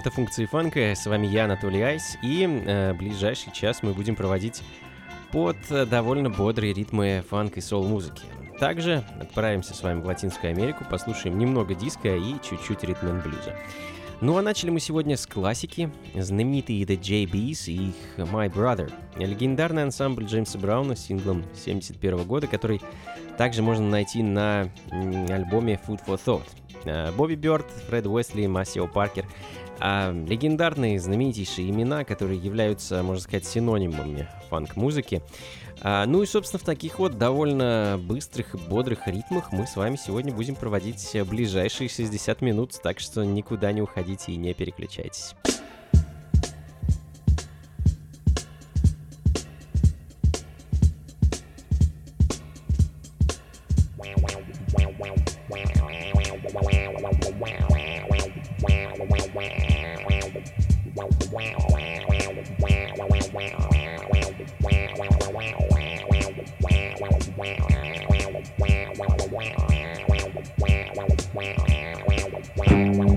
Это функции фанка, с вами я, Анатолий Айс, и э, ближайший час мы будем проводить под э, довольно бодрые ритмы фанк и сол-музыки. Также отправимся с вами в Латинскую Америку, послушаем немного диска и чуть-чуть ритм блюза. Ну а начали мы сегодня с классики, знаменитые The JBs и их My Brother, легендарный ансамбль Джеймса Брауна с синглом 71 года, который также можно найти на альбоме Food for Thought. Э, Бобби Бёрд, Фред Уэсли, Массио Паркер. А легендарные, знаменитейшие имена, которые являются, можно сказать, синонимами фанк-музыки. А, ну и, собственно, в таких вот довольно быстрых и бодрых ритмах мы с вами сегодня будем проводить ближайшие 60 минут, так что никуда не уходите и не переключайтесь. wow.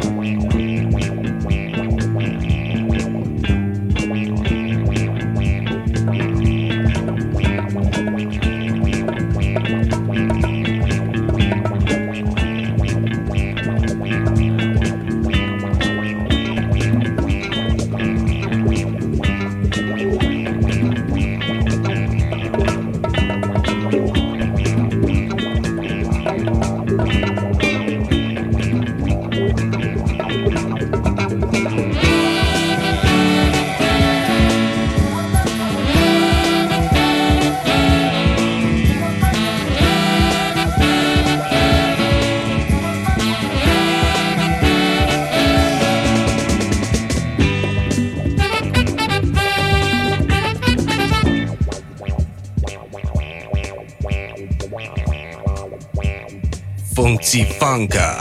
Blanca.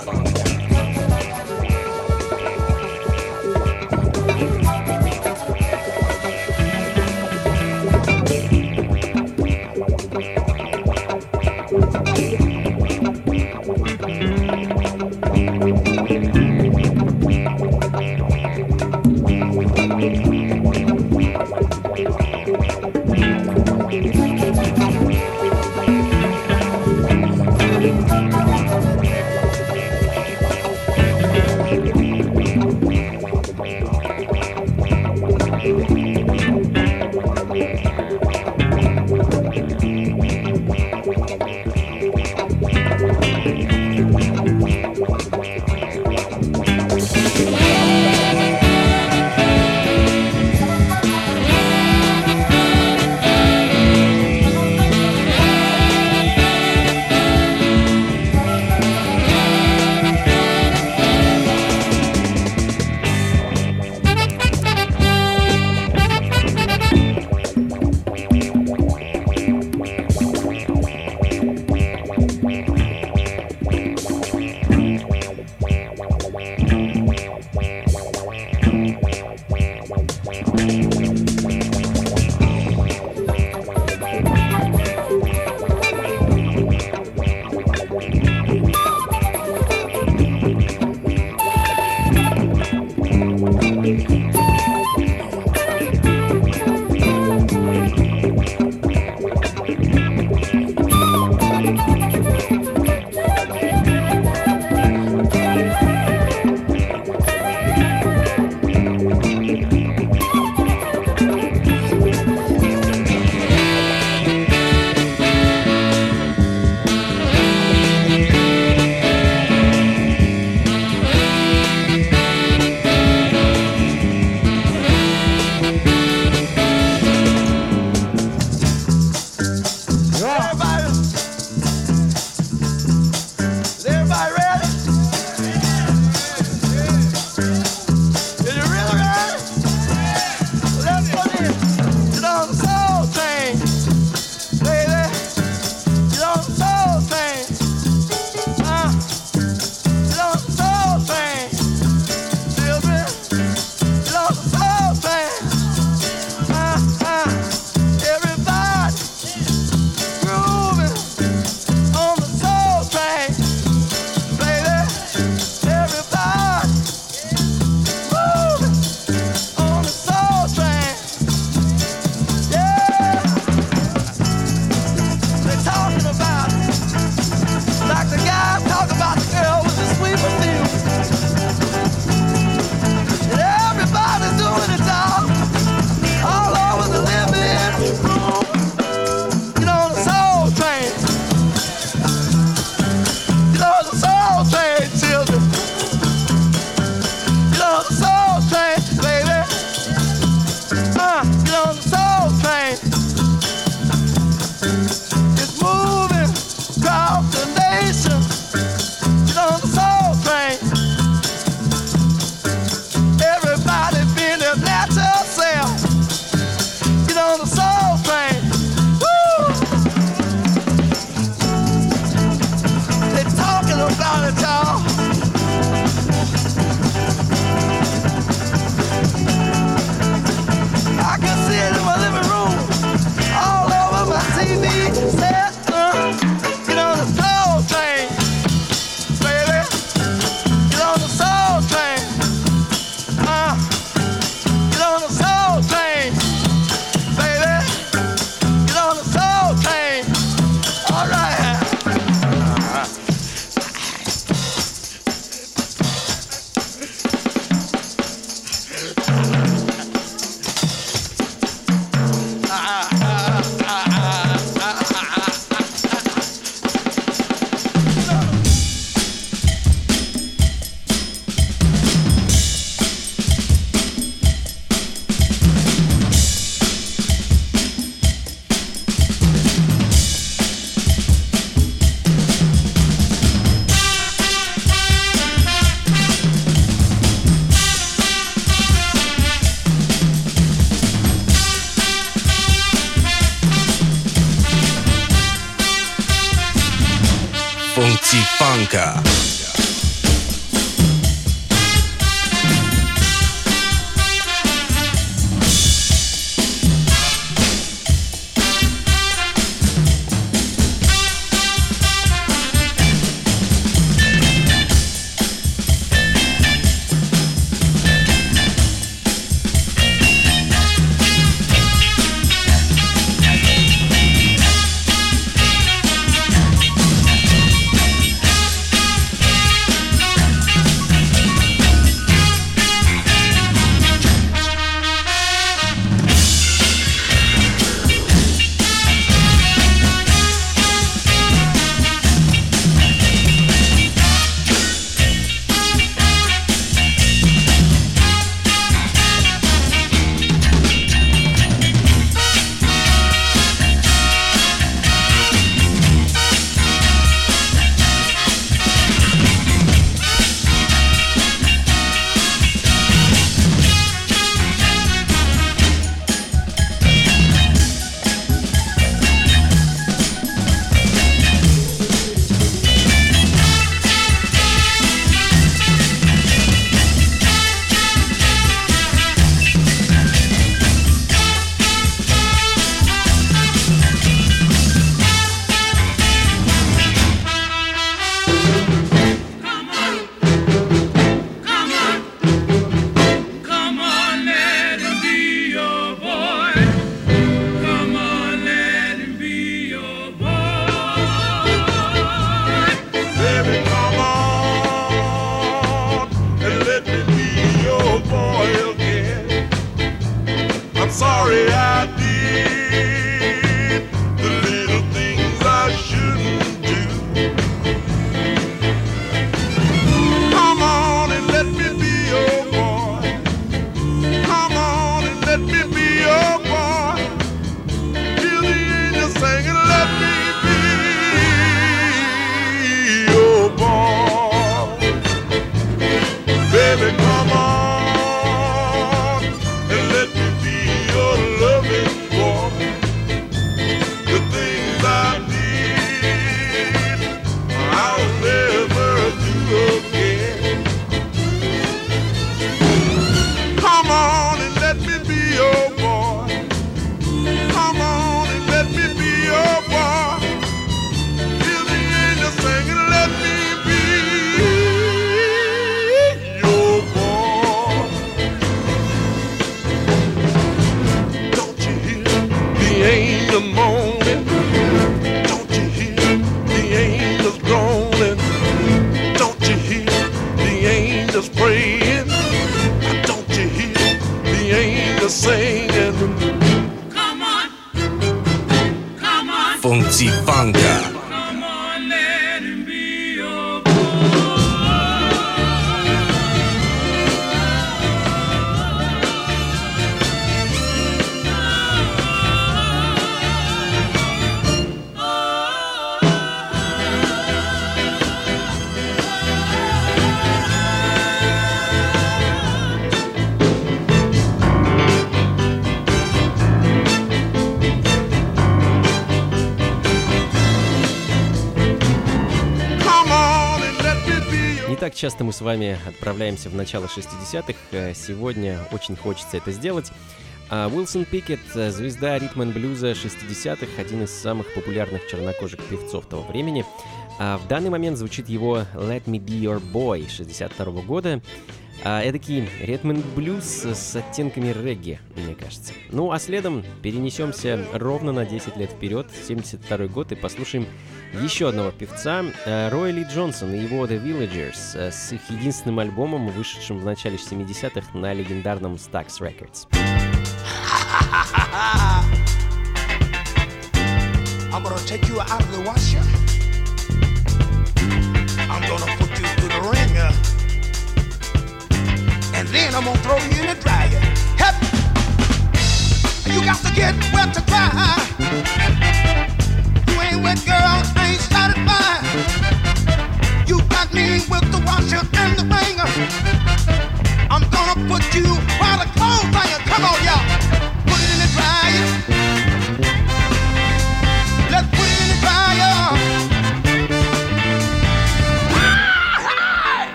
风急放歌 так часто мы с вами отправляемся в начало 60-х, э, сегодня очень хочется это сделать. А Уилсон Пикет, э, звезда ритм блюза 60-х, один из самых популярных чернокожих певцов того времени. А в данный момент звучит его «Let Me Be Your Boy» 62 -го года. А, эдакий ритм блюз с оттенками регги, мне кажется. Ну а следом перенесемся ровно на 10 лет вперед, 72 год, и послушаем еще одного певца, э, Рой Ли Джонсон и его The Villagers э, с их единственным альбомом, вышедшим в начале 70-х на легендарном Stax Records. I'm gonna take you out of the washer. I'm gonna put you through the ringer. And then I'm gonna throw you in the dryer. Help! You got to get wet to dry. I'm gonna put you while the clothes hanging. Come on, y'all.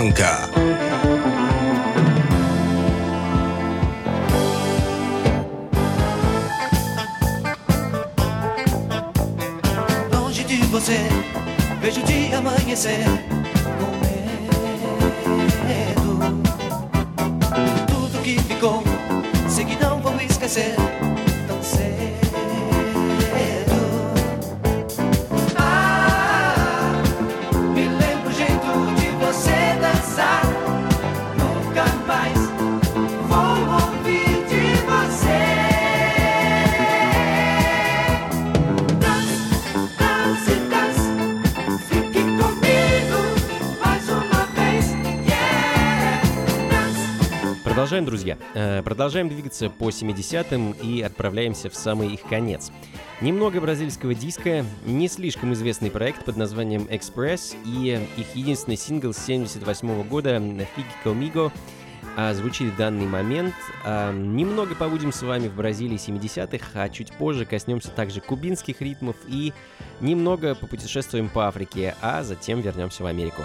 Blanca. Продолжаем, друзья. Э, продолжаем двигаться по 70-м и отправляемся в самый их конец. Немного бразильского диска, не слишком известный проект под названием Express и их единственный сингл с 78 года «Figue Comigo» звучит в данный момент. А, немного побудем с вами в Бразилии 70-х, а чуть позже коснемся также кубинских ритмов и немного попутешествуем по Африке, а затем вернемся в Америку.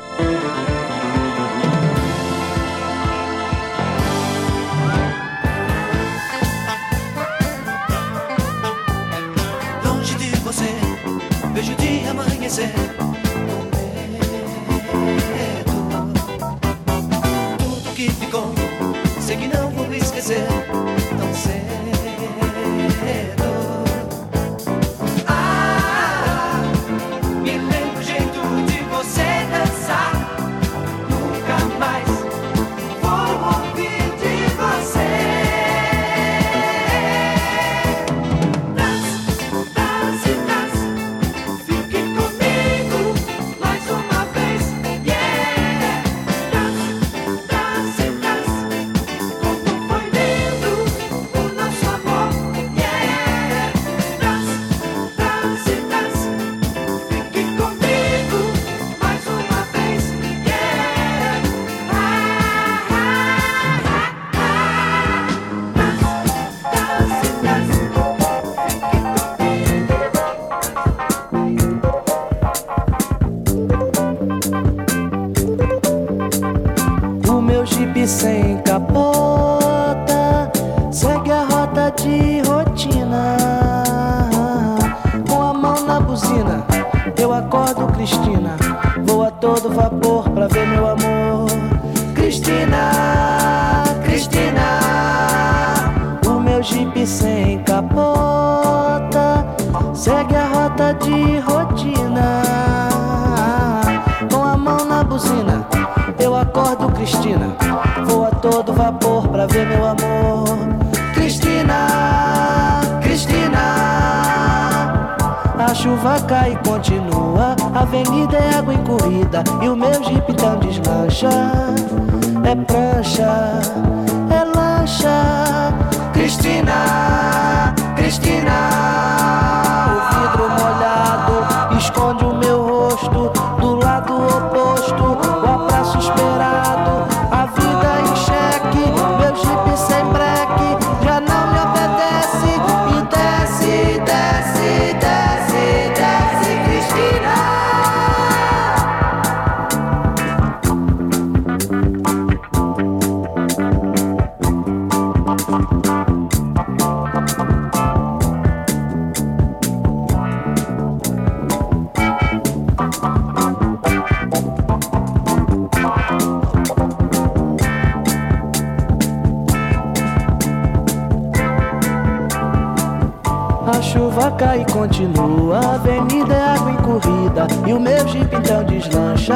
Continua. A avenida é água corrida e o meu jeep então deslancha.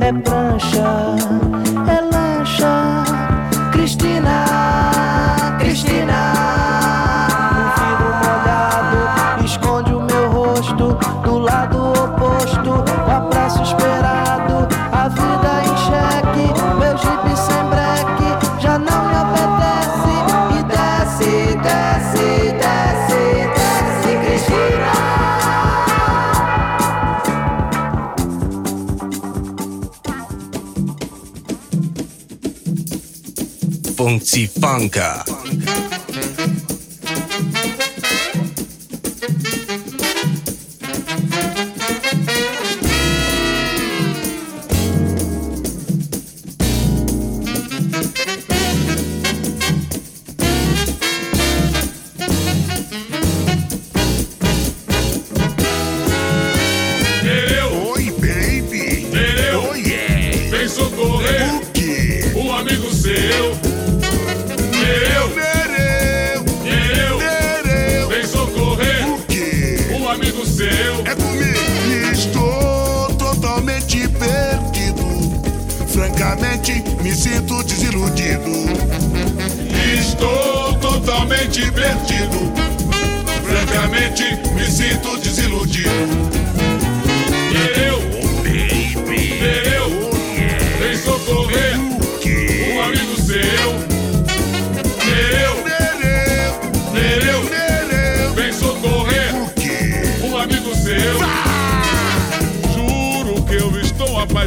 É prancha, é lancha. Cristina, Funky Funka.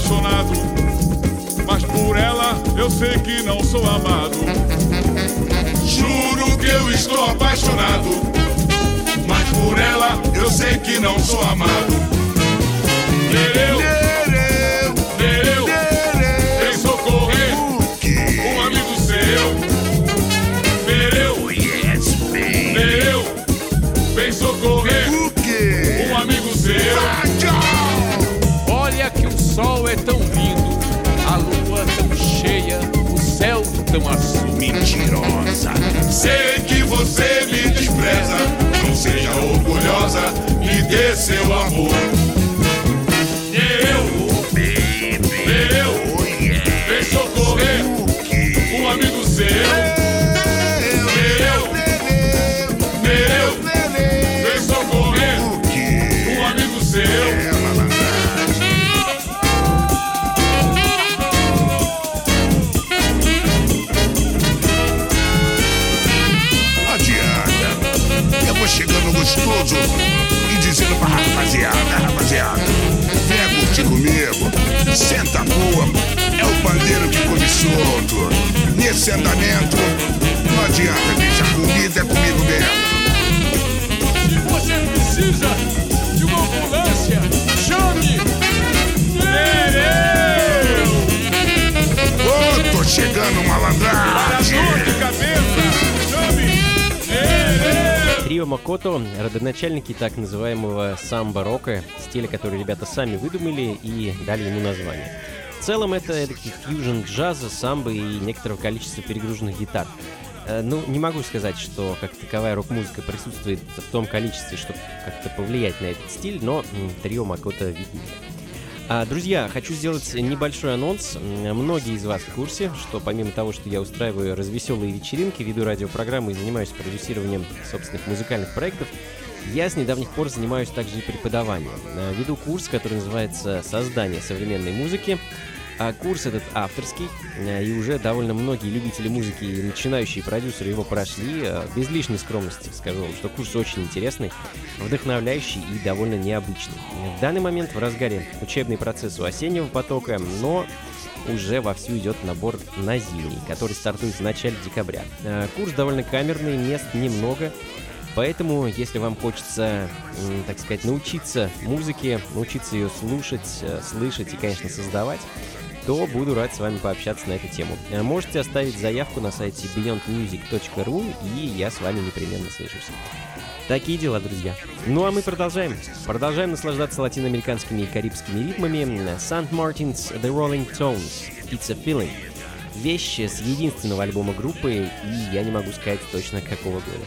apaixonado, mas por ela eu sei que não sou amado. Juro que eu estou apaixonado, mas por ela eu sei que não sou amado. Nereu, nereu, nereu. Tão azul. Mentirosa. Sei que você me despreza. Não seja orgulhosa e dê seu amor. Gostoso e dizendo pra rapaziada, rapaziada, vem curtir comigo, senta boa, é o bandeiro que come solto. Nesse andamento, não adianta, deixar comida é comigo mesmo. Você precisa de uma ambulância, Макото — родоначальники так называемого самбо-рока, стиля, который ребята сами выдумали и дали ему название. В целом это фьюжн джаза, самбо и некоторого количества перегруженных гитар. Э, ну, не могу сказать, что как таковая рок-музыка присутствует в том количестве, чтобы как-то повлиять на этот стиль, но трио Макото виднее. А, друзья, хочу сделать небольшой анонс. Многие из вас в курсе, что помимо того, что я устраиваю развеселые вечеринки, веду радиопрограммы и занимаюсь продюсированием собственных музыкальных проектов, я с недавних пор занимаюсь также и преподаванием. А, Веду курс, который называется «Создание современной музыки». А курс этот авторский, а, и уже довольно многие любители музыки и начинающие продюсеры его прошли. А, Без лишней скромности скажу вам, что курс очень интересный, вдохновляющий и довольно необычный. В данный момент в разгаре учебный процесс у осеннего потока, но уже вовсю идет набор на зимний, который стартует в начале декабря. Э, Курс довольно камерный, мест немного, поэтому, если вам хочется, так сказать, научиться музыке, научиться ее слушать, э, слышать и, конечно, создавать, то буду рад с вами пообщаться на эту тему. Э, Можете оставить заявку на сайте beyondmusic.ru, и я с вами непременно свяжусь. Такие дела, друзья. Ну а мы продолжаем. Продолжаем наслаждаться латиноамериканскими и карибскими ритмами. St. Martin's The Rolling Tones. It's a Feeling. Вещи с единственного альбома группы, и я не могу сказать точно какого года.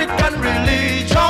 African religion.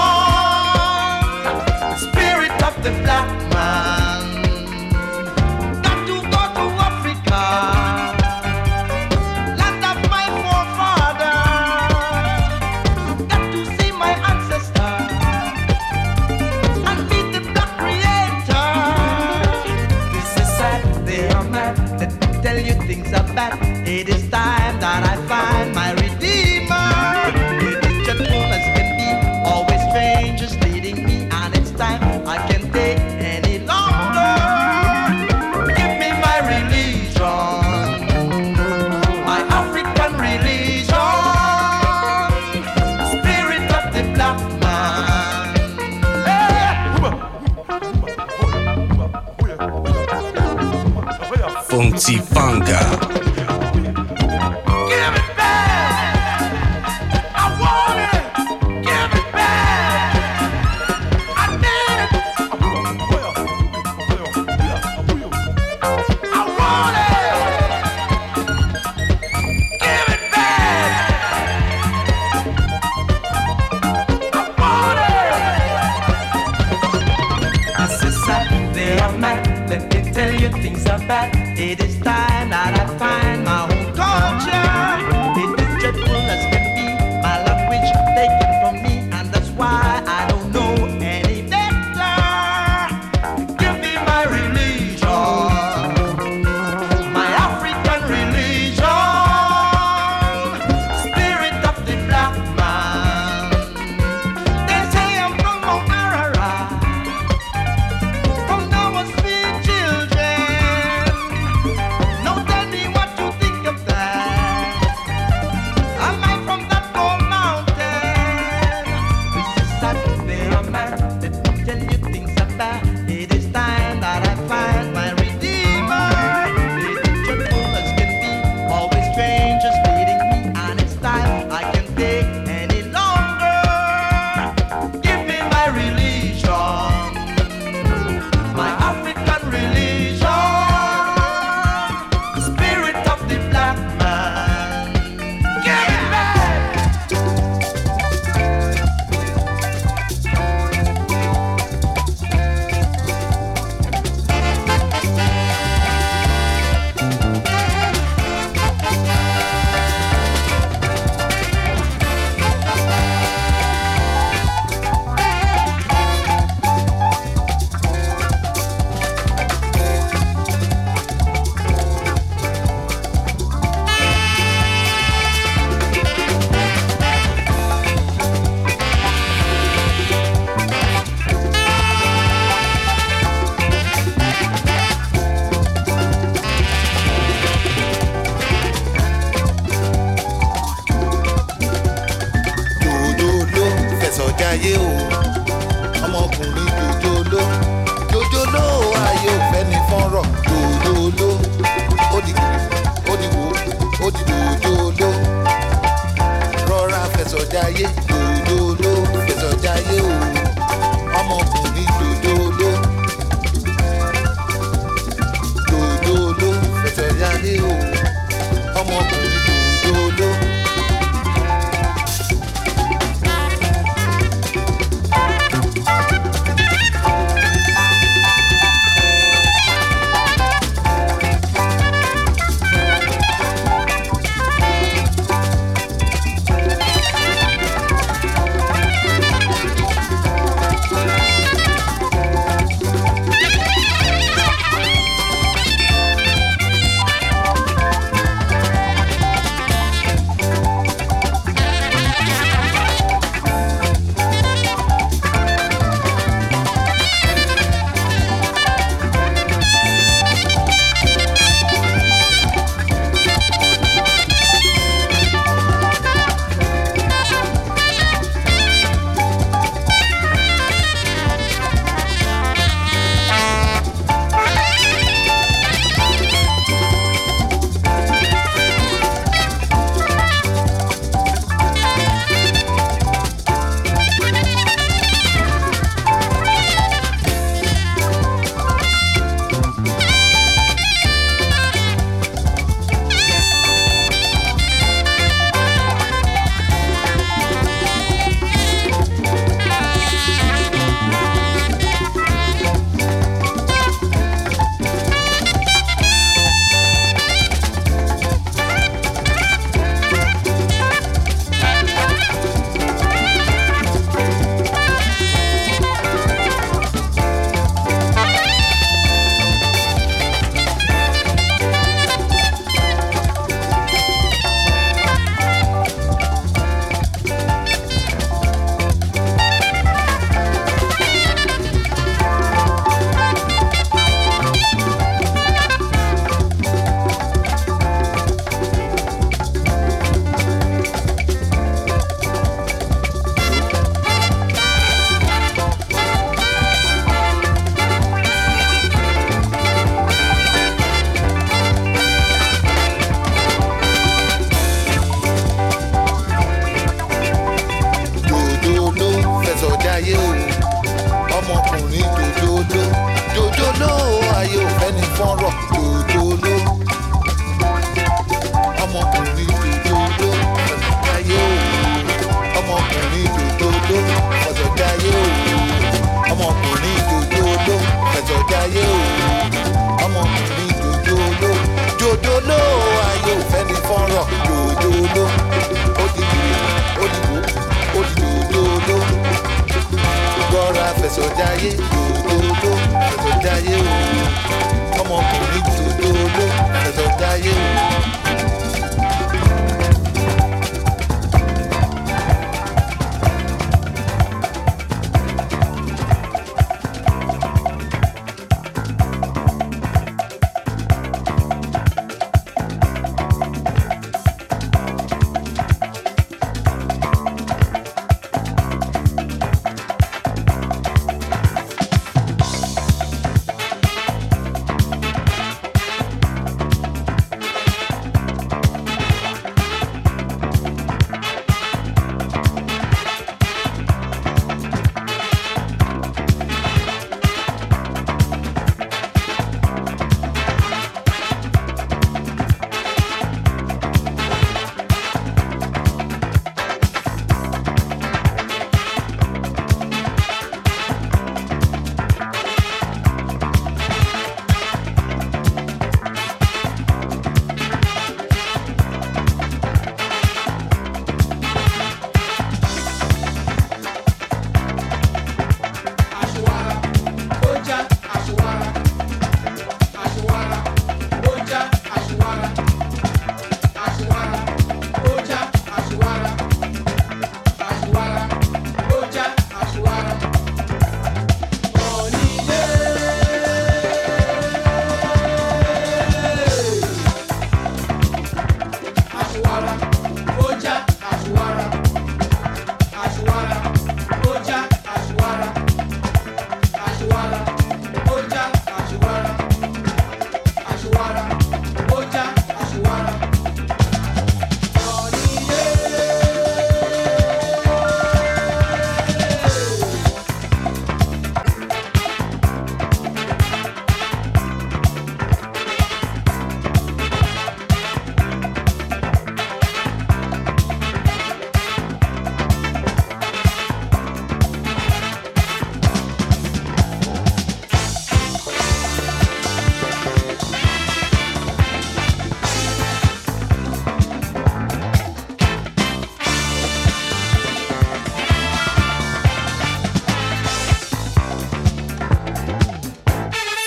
Fancy Funka. pàdé Vamos.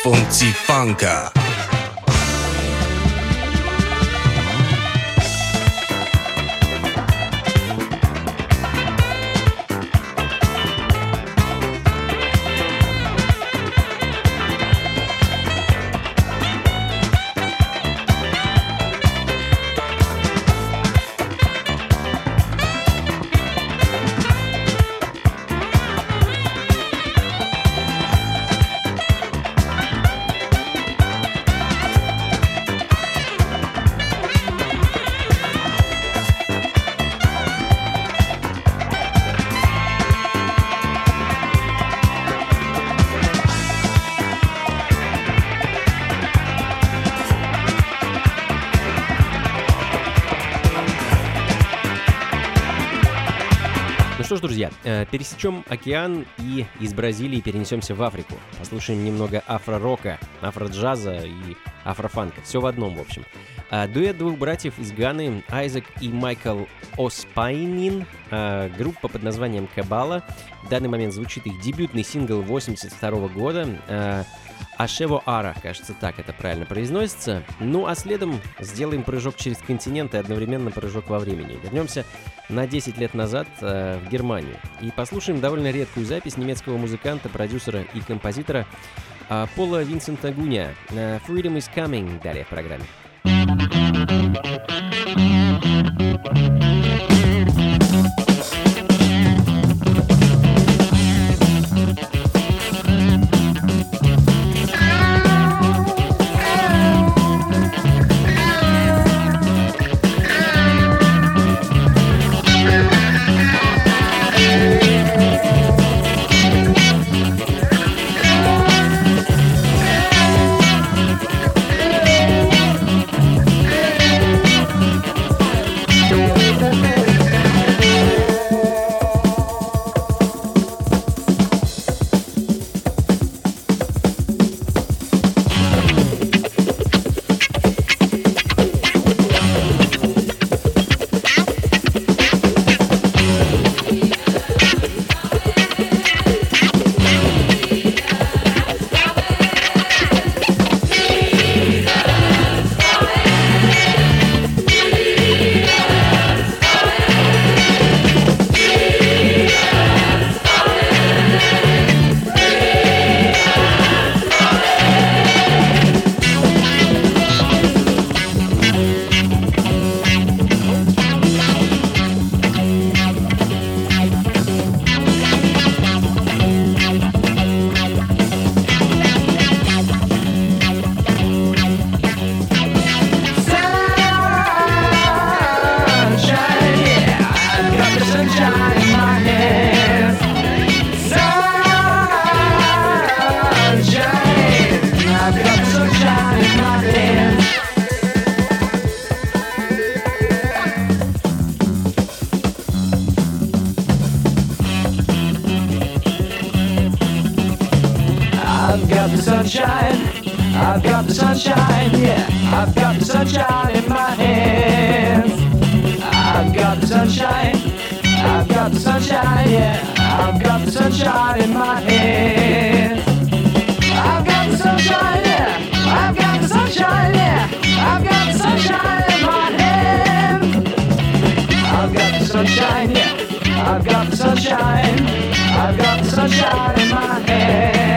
Funka. Ну пересечем океан и из Бразилии перенесемся в Африку. Послушаем немного афро-рока, афро-джаза и афрофанка. Все в одном, в общем. А, Дуэт двух братьев из Ганы, Айзек и Майкл Оспайнин, а, группа под названием Кабала. В данный момент звучит их дебютный сингл 82 года. Ашево Ара, кажется, так это правильно произносится. Ну а следом сделаем прыжок через континент и одновременно прыжок во времени. Вернемся на 10 лет назад э, в Германию и послушаем довольно редкую запись немецкого музыканта, продюсера и композитора э, Пола Винсента Гуня. Э, Freedom is Coming далее в программе. Got the sunshine. I've got the sunshine, yeah. I've got the sunshine in my hands. I've got the sunshine, yeah. I've got the sunshine, yeah. I've got the sunshine in my hands. I've got the sunshine, yeah. I've got the sunshine. I've got the sunshine in my hand.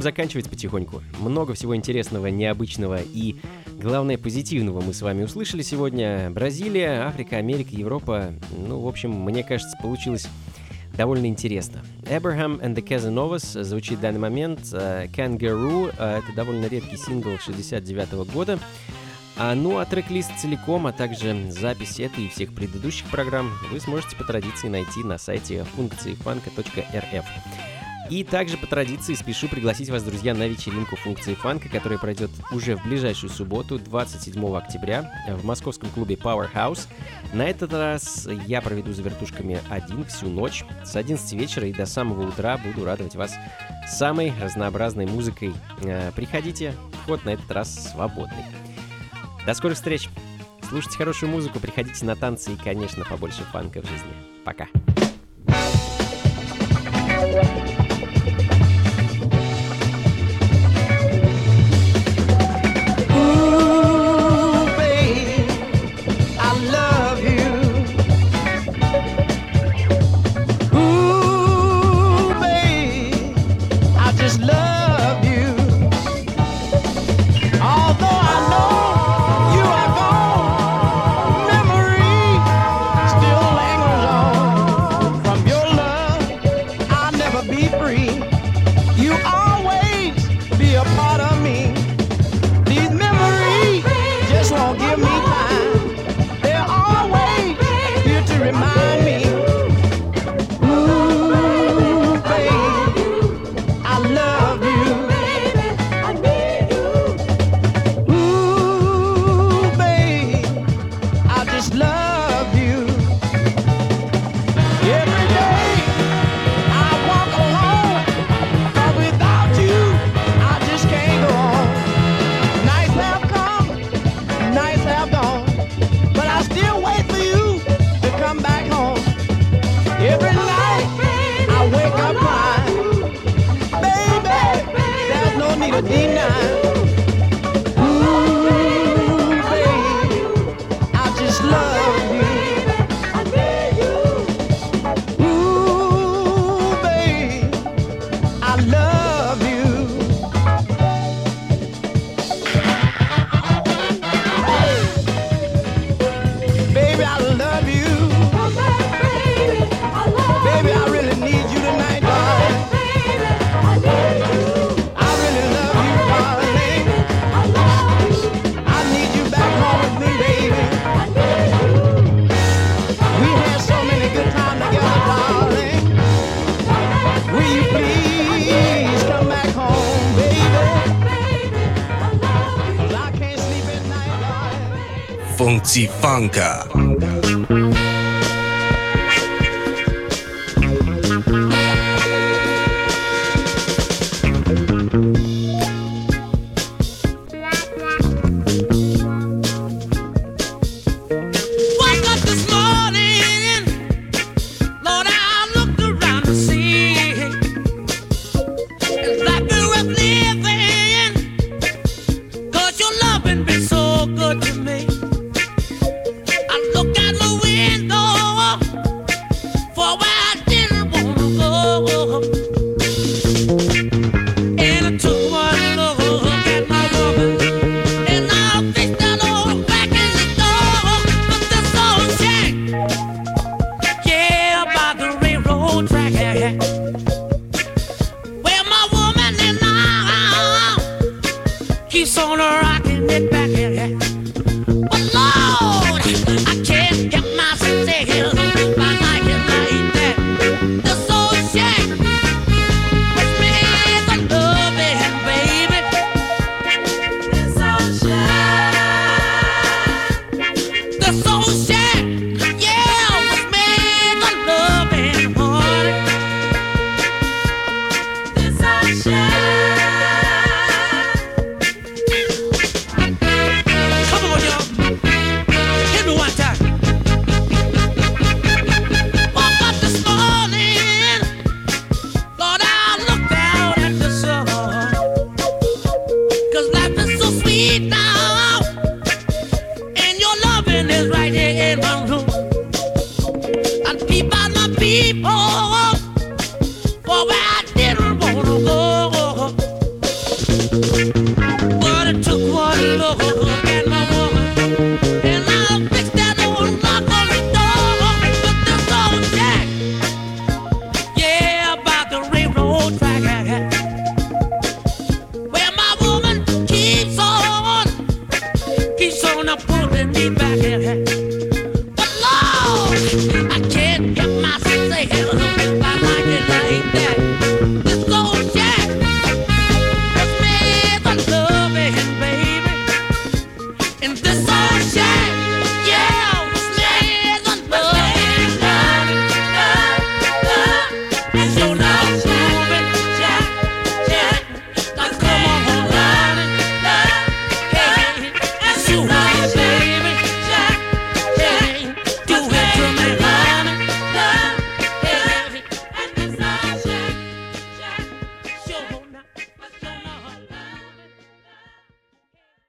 будем заканчивать потихоньку. Много всего интересного, необычного и, главное, позитивного мы с вами услышали сегодня. Бразилия, Африка, Америка, Европа. Ну, в общем, мне кажется, получилось довольно интересно. Abraham and the Casanovas звучит в данный момент. Э, Kangaroo — э, это довольно редкий сингл 69 -го года. А, ну а трек-лист целиком, а также запись этой и всех предыдущих программ вы сможете по традиции найти на сайте функциифанка.рф. И также по традиции спешу пригласить вас, друзья, на вечеринку функции фанка, которая пройдет уже в ближайшую субботу, 27 октября, э, в московском клубе Powerhouse. На этот раз я проведу за вертушками один всю ночь. С 11 вечера и до самого утра буду радовать вас самой разнообразной музыкой. Э, приходите, вход на этот раз свободный. До скорых встреч! Слушайте хорошую музыку, приходите на танцы и, конечно, побольше фанка в жизни. Пока!